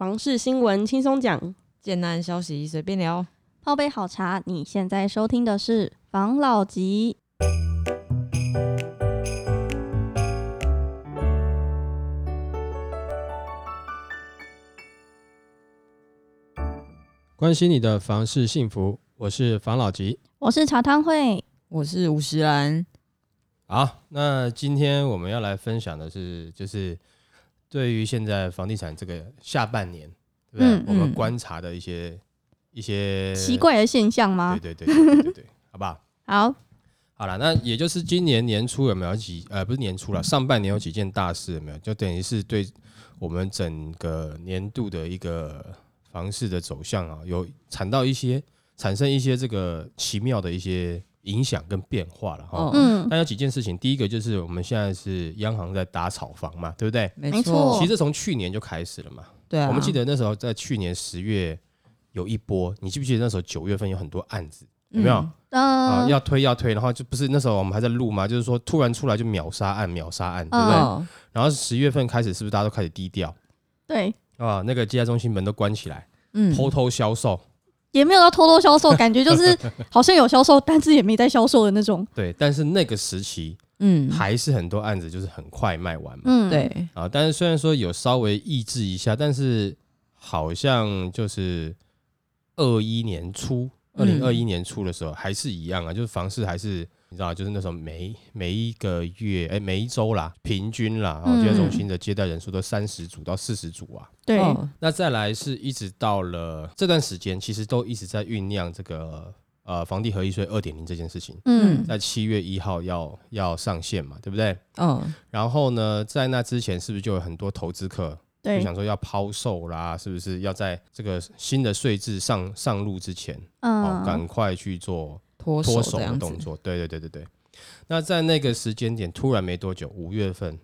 房事新闻轻松讲，简单消息随便聊。泡杯好茶，你现在收听的是房老吉。关心你的房事幸福，我是房老吉。我是茶汤会，我是吴石兰，好，那今天我们要来分享的是，就是对于现在房地产这个下半年，对不对？嗯我们嗯观察的一些一些奇，怪的现象吗对？对对对对对对，好不好？好，好了，那也就是今年年初有没有几呃，不是年初了，上半年有几件大事有没有？就等于是对我们整个年度的一个房市的走向啊，有产到一些产生一些这个奇妙的一些影响跟变化了哈。哦嗯，那有几件事情，第一个就是我们现在是央行在打炒房嘛，对不对？没没错，错其实从去年就开始了嘛。对啊，我们记得那时候在去年十月有一波，你记不记得那时候九月份有很多案子，有没有？嗯啊，呃，要推要推，然后就不是那时候我们还在录嘛，就是说突然出来就秒杀案，秒杀案，对不对？哦，然后十月份开始，是不是大家都开始低调对，啊？那个接待中心门都关起来，嗯偷偷销售，也没有到偷偷销售，感觉就是好像有销售，但是也没在销售的那种。对。但是那个时期嗯，还是很多案子就是很快卖完嘛，嗯，，对，啊。但是虽然说有稍微抑制一下，但是好像就是二一年初，二零二一年初的时候还是一样啊，就是房市还是你知道，就是那时候每每一个月，哎、每一周啦，平均啦，然后接待中心的接待人数都三十组到四十组啊。对，哦。那再来是一直到了这段时间，其实都一直在酝酿这个呃房地合一税二点零这件事情，嗯，在七月一号要要上线嘛，对不对？嗯，然后呢，在那之前是不是就有很多投资客就，想说要抛售啦，是不是？要在这个新的税制上上路之前，哦，嗯，赶快去做脱脱手的动作？对对对对对。那在那个时间点，突然没多久，五月份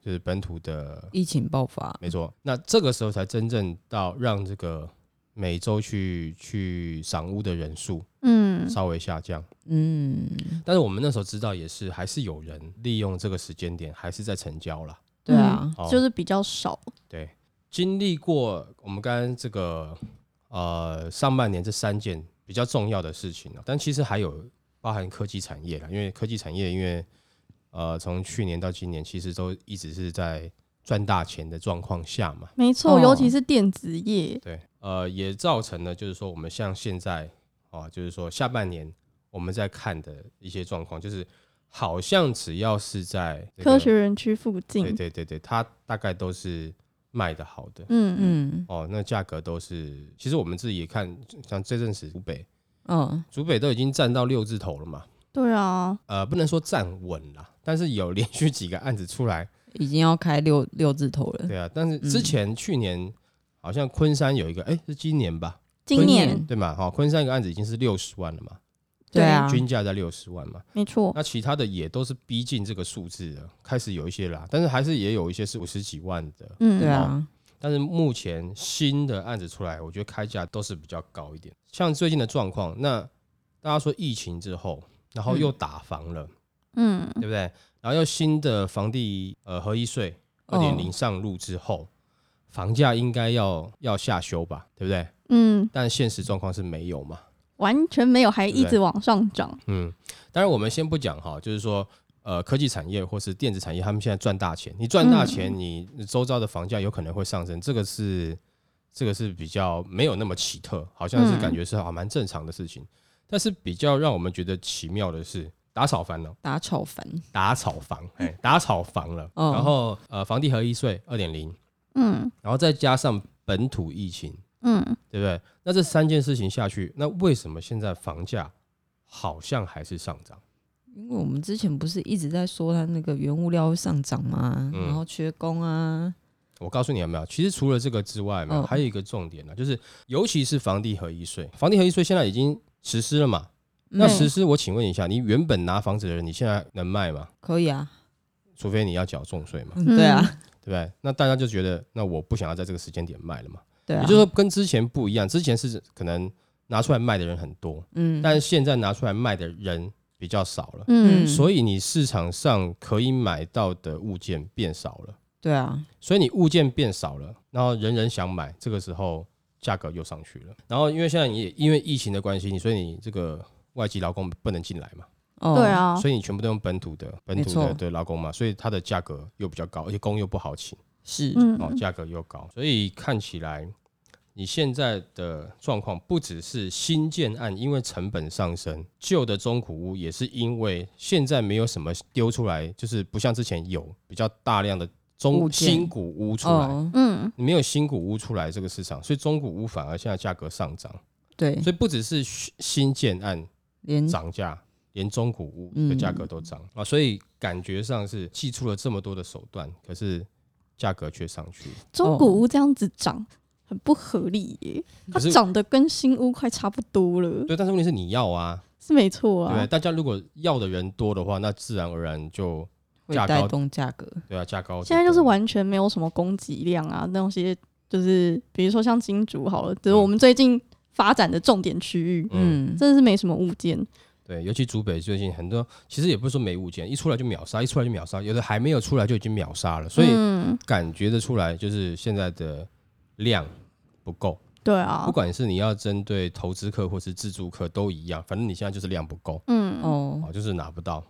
就是本土的疫情爆发，没错，那这个时候才真正到让这个每周去去赏屋的人数嗯，稍微下降。嗯，但是我们那时候知道，也是还是有人利用这个时间点，还是在成交了。对啊，哦就是比较少。对，经历过我们刚刚这个呃上半年这三件比较重要的事情了，但其实还有包含科技产业啦，因为科技产业因为呃从去年到今年，其实都一直是在赚大钱的状况下嘛。没错，哦尤其是电子业，对，呃，也造成了就是说，我们像现在啊，就是说下半年我们在看的一些状况，就是好像只要是在、这个科学园区附近对，对对对，它大概都是卖的好的。嗯嗯，嗯哦，那价格都是，其实我们自己也看，像这阵子湖北，嗯，湖北都已经站到六字头了嘛，对啊，呃，不能说站稳了，但是有连续几个案子出来，已经要开六六字头了，对啊，但是之嗯前去年好像昆山有一个，哎、是今年吧，今年。对嘛？好、昆山一个案子已经是六十万了嘛，对啊，均价在六十万嘛，没错，那其他的也都是逼近这个数字了，开始有一些啦，但是还是也有一些是五十几万的，嗯，对啊，但是目前新的案子出来，我觉得开价都是比较高一点。像最近的状况，那大家说疫情之后，然后又打房了，嗯，对不对？然后又新的房地呃合一税二点零上路之后，房价应该要要下修吧，对不对？嗯，但现实状况是没有嘛。完全没有，还一直往上涨。嗯，当然我们先不讲哈，就是说，呃，科技产业或是电子产业，他们现在赚大钱，你赚大钱，你周遭的房价有可能会上升，这个是这个是比较没有那么奇特，好像是感觉是好蛮正常的事情。但是比较让我们觉得奇妙的是，打炒房了，打炒房，打炒房，哎，打炒房了，哦。然后呃，房地合一税二点零，嗯。然后再加上本土疫情，嗯，对不对？那这三件事情下去，那为什么现在房价好像还是上涨？因为我们之前不是一直在说它那个原物料会上涨吗？嗯然后缺工啊，我告诉你有没有？其实除了这个之外，有没有、嗯还有一个重点呢，就是尤其是房地合一税，房地合一税现在已经实施了嘛？那嗯实施，我请问一下，你原本拿房子的人，你现在能卖吗？可以啊，除非你要缴重税嘛，嗯，对啊，对不对？那大家就觉得，那我不想要在这个时间点卖了嘛？对啊，也就是说，跟之前不一样，之前是可能拿出来卖的人很多，嗯，但是现在拿出来卖的人比较少了，嗯。嗯所以你市场上可以买到的物件变少了。对啊，所以你物件变少了，然后人人想买，这个时候价格又上去了。然后因为现在也因为疫情的关系，你所以你这个外籍劳工不能进来嘛，哦。对，啊，所以你全部都用本土的本土的的劳工嘛，所以它的价格又比较高，而且工又不好请。是，嗯，哦，价格又高，所以看起来你现在的状况不只是新建案因为成本上升，旧的中古屋也是因为现在没有什么丢出来，就是不像之前有比较大量的中新古屋出来，哦，嗯，你没有新古屋出来这个市场，所以中古屋反而现在价格上涨，对，所以不只是新新建案连涨价。连中古屋的价格都涨、啊，所以感觉上是寄出了这么多的手段，可是价格却上去了。中古屋这样子涨很不合理耶，它涨得跟新屋快差不多了，对，但是问题是你要啊，是没错啊对？啊。大家如果要的人多的话，那自然而然就会带动价格，对啊，价高。现在就是完全没有什么供给量啊，那些就是比如说像金竹好了，就是我们最近发展的重点区域，嗯，嗯，真的是没什么物件。对，尤其竹北最近很多，其实也不是说没物件，一出来就秒杀，一出来就秒杀，有的还没有出来就已经秒杀了，所以嗯，感觉得出来，就是现在的量不够。对啊不，管是你要针对投资客或是自住客都一样，反正你现在就是量不够嗯，哦，哦，就是拿不到。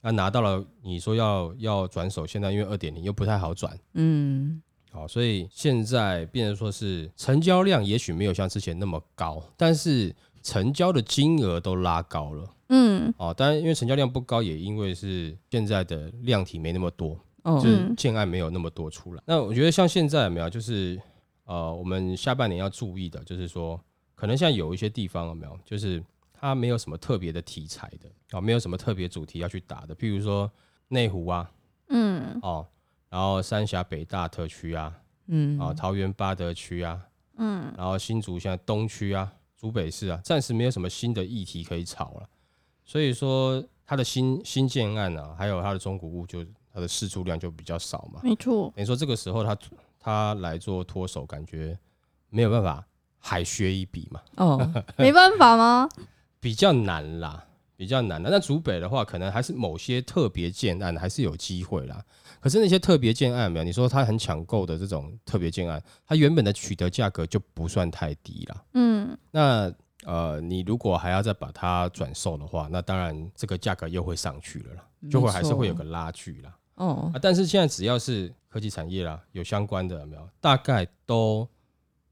那拿到了，你说要要转手，现在因为二点零又不太好转，嗯，好，所以现在变成说是成交量也许没有像之前那么高，但是成交的金额都拉高了。嗯，哦，当然因为成交量不高，也因为是现在的量体没那么多，哦。就，是嗯。建案没有那么多出来。那我觉得像现在有没有，就是呃，我们下半年要注意的，就是说可能像有一些地方有没有，就是它没有什么特别的题材的，哦，没有什么特别主题要去打的，譬如说内湖啊，嗯，哦，然后三峡北大特区啊，嗯，啊，桃园八德区啊，嗯，然后新竹现在东区啊、竹北市啊，暂时没有什么新的议题可以炒了，所以说它的新新建案啊，还有它的中古物就它的释出量就比较少嘛。没错，等于说这个时候他他来做脱手，感觉没有办法海削一笔嘛，哦，没办法吗？比较难啦，比较难啦。那主北的话，可能还是某些特别建案还是有机会啦。可是那些特别建案没有，你说它很抢购的这种特别建案，它原本的取得价格就不算太低啦。嗯，那呃，你如果还要再把它转售的话，那当然这个价格又会上去了啦，就会还是会有个拉锯啦。哦啊，，但是现在只要是科技产业啦，有相关的有没有，大概都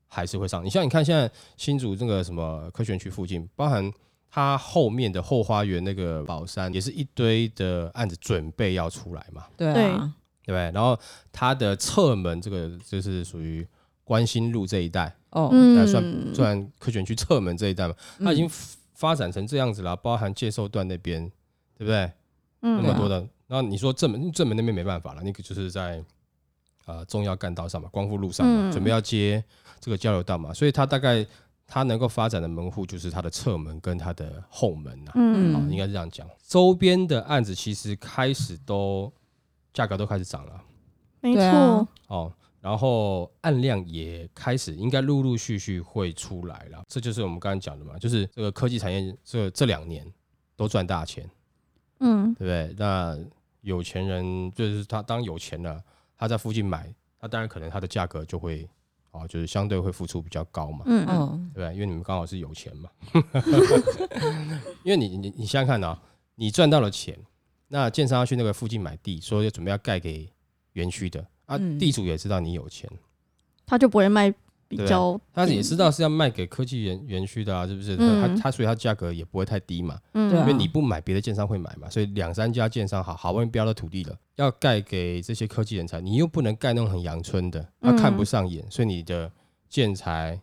还是会上。你像你看现在新竹这个什么科学园区附近，包含它后面的后花园那个宝山，也是一堆的案子准备要出来嘛，对对啊，对不对？然后它的侧门这个就是属于关心路这一带，哦，那算嗯，算科学园区侧门这一带嘛，它已经嗯发展成这样子了，包含介寿段那边，对不对？那嗯么多的。那你说正门正门那边没办法了，那个就是在呃重要干道上嘛，光复路上嘛，嗯准备要接这个交流道嘛，所以它大概它能够发展的门户就是它的侧门跟它的后门呐、啊，嗯，应该是这样讲。周边的案子其实开始都价格都开始涨了没错，哦。然后按量也开始应该陆陆续续会出来了，这就是我们刚刚讲的嘛，就是这个科技产业这这两年都赚大钱，嗯，对不对？那有钱人就是他当有钱了，他在附近买，他当然可能他的价格就会哦，就是相对会付出比较高嘛，嗯，嗯，哦，对不对？因为你们刚好是有钱嘛，因为你你你想想看啊、你赚到了钱，那建商要去那个附近买地，说要准备要盖给园区的啊，嗯。地主也知道你有钱，他就不会卖比较，他也知道是要卖给科技园园区的啊，是不是？他嗯。他他所以他价格也不会太低嘛。因为你不买，别的建商会买嘛，所以两三家建商好好不容易标到土地了，要盖给这些科技人才，你又不能盖那种很阳春的，他看不上眼，所以你的建材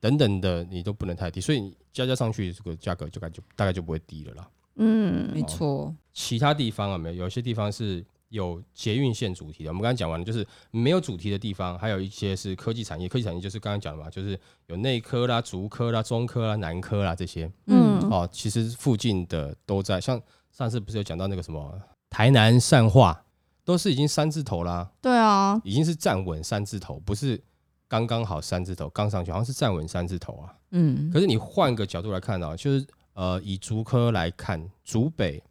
等等的你都不能太低，所以你加加上去，这个价格就感觉大概就不会低了啦。嗯，没错，其他地方啊，没有，有些地方是有捷运线主题的。我们刚刚讲完了，就是没有主题的地方，还有一些是科技产业。科技产业就是刚刚讲的嘛，就是有内科啦、足科啦、中科啦、南科啦这些。嗯哦，其实附近的都在，像上次不是有讲到那个什么台南善化，都是已经三字头啦，对啊，已经是站稳三字头，不是刚刚好三字头，刚上去好像是站稳三字头啊。嗯可是你换个角度来看啊，就是呃，以竹科来看，竹北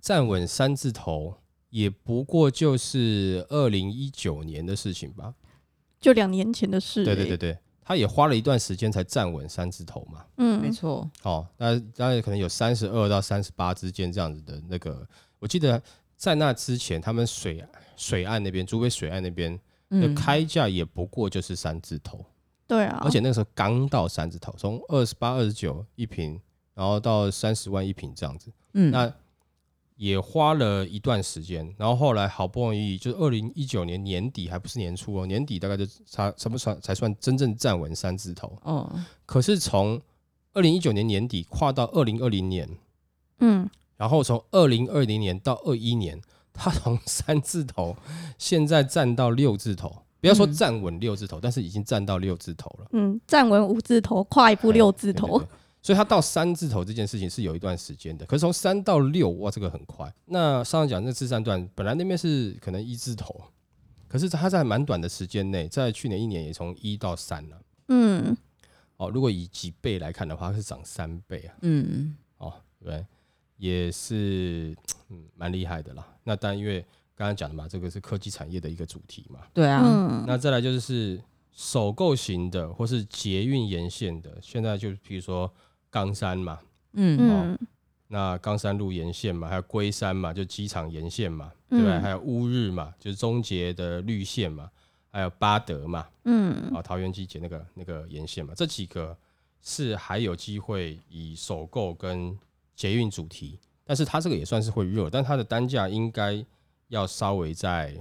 站稳三字头也不过就是二零一九年的事情吧。就两年前的事、欸，对对对对，他也花了一段时间才站稳三字头嘛。嗯，没错，哦，那当然可能有三十二到三十八之间这样子的那个，我记得在那之前，他们水水岸那边，竹北水岸那边的嗯，开价也不过就是三字头，对啊，而且那个时候刚到三字头，从二十八、二十九一平，然后到三十万一平这样子，嗯，那也花了一段时间，然后后来好不容易就是二零一九年年底，还不是年初哦，年底大概就差差不算才算真正站稳三字头。哦，可是从二零一九年年底跨到二零二零年，嗯，然后从二零二零年到二一年，他从三字头现在站到六字头，不要说嗯。站稳六字头，但是已经站到六字头了。嗯，站稳五字头，跨一步六字头。对对，对所以它到三字头这件事情是有一段时间的，可是从三到六，哇，这个很快。那上次讲那次三段，本来那边是可能一字头，可是它在蛮短的时间内，在去年一年也从一到三了。嗯，哦，如果以几倍来看的话，它是涨三倍啊。嗯，哦，对，也是嗯蛮厉害的啦。那当然，因为刚刚讲的嘛，这个是科技产业的一个主题嘛。对啊，嗯，那再来就是首购型的，或是捷运沿线的，现在就比如说冈山嘛，嗯，嗯，那冈山路沿线嘛，还有龟山嘛，就机场沿线嘛，对不对？嗯还有乌日嘛，就是中捷的绿线嘛，还有巴德嘛，嗯，啊，桃园机捷那个那个沿线嘛，这几个是还有机会以首购跟捷运主题，但是它这个也算是会热，但它的单价应该要稍微在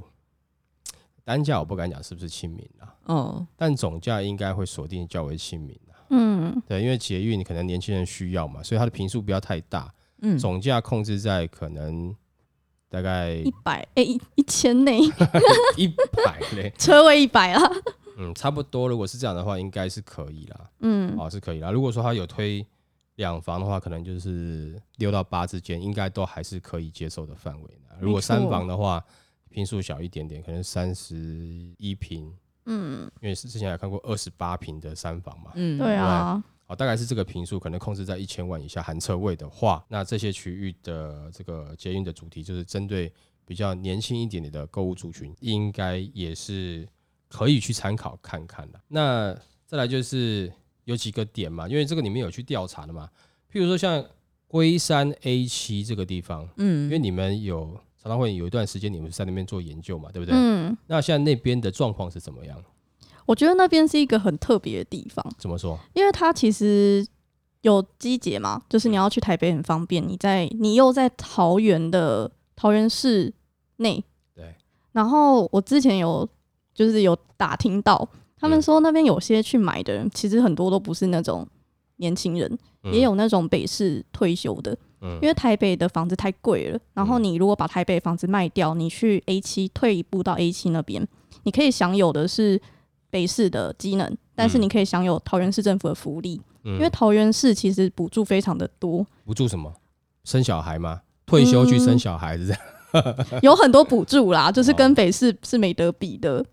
单价我不敢讲是不是亲民啊，哦，但总价应该会锁定较为亲民。啊。嗯，对，因为捷运可能年轻人需要嘛，所以它的频数不要太大，嗯，总价控制在可能大概一百哎一一千内 一百嘞，车位一百啊，嗯，差不多。如果是这样的话，应该是可以啦。嗯，哦，是可以啦。如果说他有推两房的话，可能就是六到八之间，应该都还是可以接受的范围的。如果三房的话，平数小一点点，可能三十一平，嗯，因为是之前还看过二十八平的三房嘛。嗯，对啊，好，大概是这个平数，可能控制在一千万以下含车位的话，那这些区域的这个捷运的主题就是针对比较年轻一点点的购物族群，应该也是可以去参考看看的。那再来就是有几个点嘛，因为这个你们有去调查的嘛，譬如说像龟山 A 七这个地方，嗯。因为嗯，你们有常常会有一段时间你们是在那边做研究嘛，对不对？嗯，那现在那边的状况是怎么样？我觉得那边是一个很特别的地方，怎么说？因为它其实有机捷嘛，就是你要去台北很方便，你在你又在桃园的桃园市内，对，然后我之前有就是有打听到，他们嗯。说那边有些去买的人，其实很多都不是那种年轻人，嗯。也有那种北市退休的，嗯因为台北的房子太贵了。然后你如果把台北房子卖掉，你去 A 七退一步到 A 七那边，你可以享有的是北市的机能，但是嗯你可以享有桃园市政府的福利，因因为桃园市其实补助非常的多，补助什么？生小孩吗？退休去生小孩是这样？有很多补助啦，就是哦跟北市是没得比的。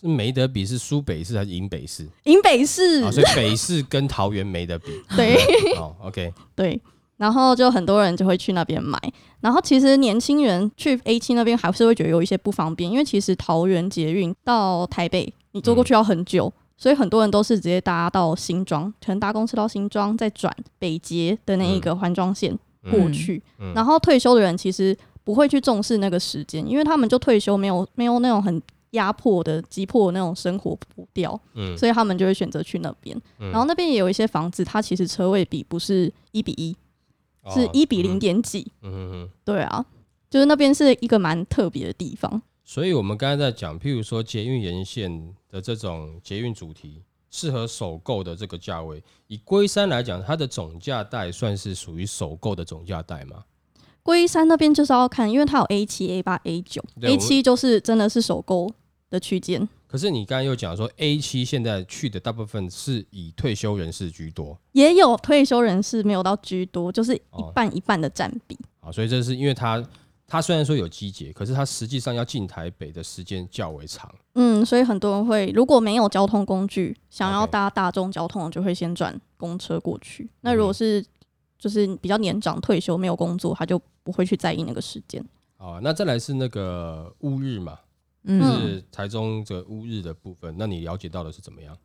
是没得比，是输北市还是赢北市？赢北市啊，所以北市跟桃园没得比。对哦，OK，对，然后就很多人就会去那边买。然后其实年轻人去 A 七那边还是会觉得有一些不方便，因为其实桃园捷运到台北你坐过去要很久，所以很多人都是直接搭到新庄，可能搭公车到新庄，再转北捷的那一个环状线过嗯去。嗯然后退休的人其实不会去重视那个时间，因为他们就退休，没有没有那种很压迫的、急迫的那种生活步调，嗯所以他们就会选择去那边。嗯然后那边也有一些房子，它其实车位比不是一比一，是哦一比零。点几。嗯嗯嗯。对啊，就是那边是一个蛮特别的地方。所以我们刚才在讲，譬如说捷运沿线的这种捷运主题，适合首购的这个价位，以龟山来讲，它的总价带算是属于首购的总价带吗？龟山那边就是要看，因为它有 A 七、A 八、A 九，A 七就是真的是首购的区间，可是你刚刚又讲说，A 七现在去的大部分是以退休人士居多也有退休人士没有到居多，就是一哦半一半的占比。啊，所以这是因为它它虽然说有机捷，可是它实际上要进台北的时间较为长。嗯，所以很多人会如果没有交通工具，想要搭大众交通，就会先转公车过去。那如果嗯是就是比较年长退休没有工作，他就不会去在意那个时间。啊，那再来是那个乌日嘛，就嗯。是台中这个乌日的部分，那你了解到的是怎么样？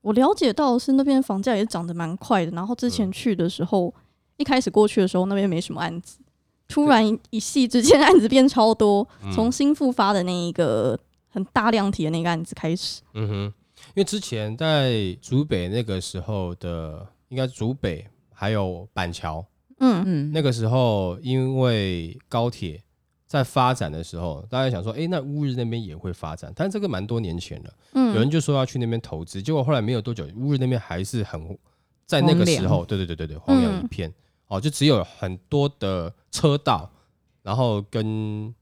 我了解到的是那边房价也涨得蛮快的，然后之前嗯。去的时候，一开始过去的时候那边没什么案子，突然一一夕之间案子变超多，嗯。从新复发的那一个很大量体的那个案子开始，嗯哼，因为之前在竹北那个时候的，应该竹北还有板桥嗯。嗯，那个时候，因为高铁在发展的时候，大家想说，诶，那乌日那边也会发展，但这个蛮多年前了。嗯，有人就说要去那边投资，结果后来没有多久，乌日那边还是很在那个时候，对对对对对，荒凉一片。哦，就只有很多的车道，然后跟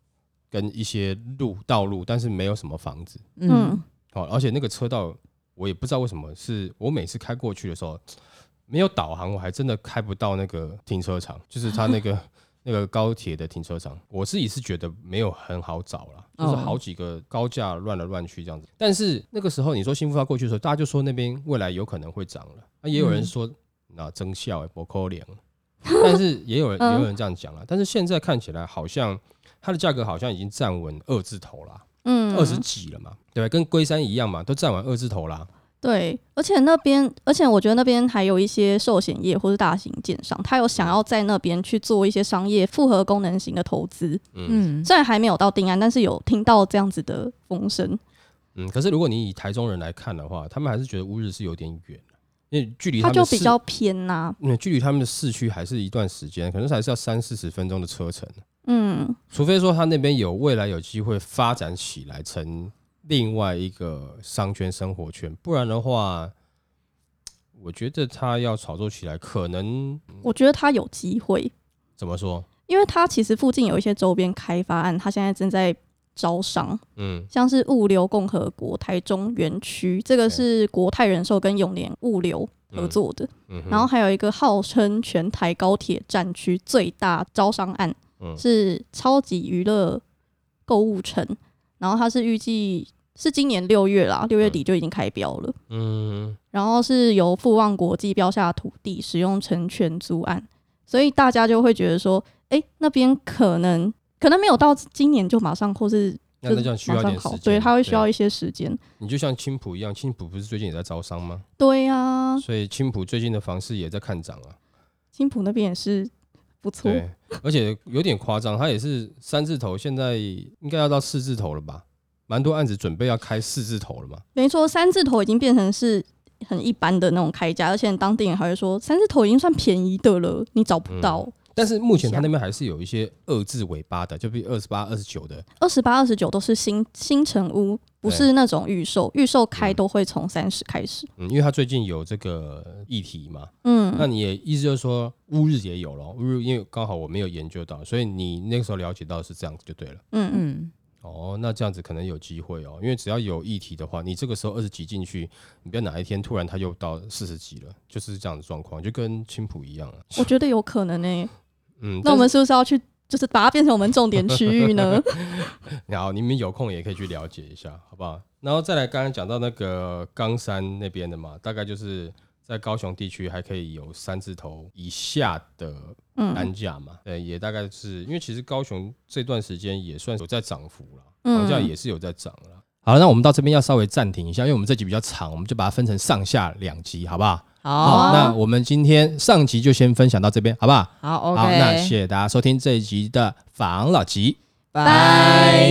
跟一些路道路，但是没有什么房子。嗯好哦，而且那个车道我也不知道为什么，是我每次开过去的时候没有导航，我还真的开不到那个停车场，就是它那个那个高铁的停车场，我自己是觉得没有很好找了，就是哦好几个高架乱来乱去这样子。但是那个时候你说新复发过去的时候，大家就说那边未来有可能会涨了，那、也有人嗯说那增效不可怜，但是也有人也有人这样讲了，但是现在看起来好像它的价格好像已经站稳二字头啦。嗯二十几了嘛，对吧？跟龟山一样嘛，都站完二字头啦。对，而且那边，而且我觉得那边还有一些寿险业或是大型建商，他有想要在那边去做一些商业复合功能型的投资，嗯嗯虽然还没有到定案，但是有听到这样子的风声。嗯，可是如果你以台中人来看的话，他们还是觉得乌日是有点远因为距离他就比较偏呐、嗯，距离他们的市区还是一段时间，可能还是要三四十分钟的车程。嗯，除非说他那边有未来有机会发展起来成另外一个商圈、生活圈，不然的话，我觉得他要炒作起来，可能我觉得他有机会，怎么说？因为他其实附近有一些周边开发案，他现在正在招商，嗯。像是物流共和国台中园区，这个是国泰人寿跟永联物流合作的，嗯哼，然后还有一个号称全台高铁站区最大招商案，嗯。是超级娱乐购物城，然后它是预计是今年六月啦，六月底就已经开标了。嗯然后是由富旺国际标下土地，使用成全租案，所以大家就会觉得说，哎、那边可能可能没有到今年就马上，或是就那那这样需要马上好，一点时间，对，它会需要一些时间。你就像青浦一样，青浦不是最近也在招商吗？对呀、所以青浦最近的房市也在看涨啊。青浦那边也是不错，对，而且有点夸张，它也是三字头，现在应该要到四字头了吧？蛮多案子准备要开四字头了嘛。没错，三字头已经变成是很一般的那种开价，而且当地人还会说，三字头已经算便宜的了，你找不到。但是目前他那边还是有一些二字尾巴的，就比二十八、二十九的。二十八、二十九都是新新城屋，不是那种预售，预售开都会从三十开始。嗯，因为他最近有这个议题嘛，嗯，那你也意思就是说乌日也有了，乌日因为刚好我没有研究到，所以你那个时候了解到是这样子就对了。嗯嗯哦，那这样子可能有机会哦，因为只要有议题的话，你这个时候二十几进去，你不要哪一天突然他又到四十几了，就是这样的状况，就跟青浦一样啊。我觉得有可能呢、嗯，那我们是不是要去，就是把它变成我们重点区域呢？是 好，你们有空也可以去了解一下，好不好？然后再来，刚刚讲到那个冈山那边的嘛，大概就是在高雄地区还可以有三字头以下的嗯单价嘛，对，也大概是因为其实高雄这段时间也算有在涨幅房价也是有在涨了。好，那我们到这边要稍微暂停一下，因为我们这集比较长，我们就把它分成上下两集，好不好？好啊那我们今天上集就先分享到这边，好不好？好，OK，好，那谢谢大家收听这一集的防老集。拜。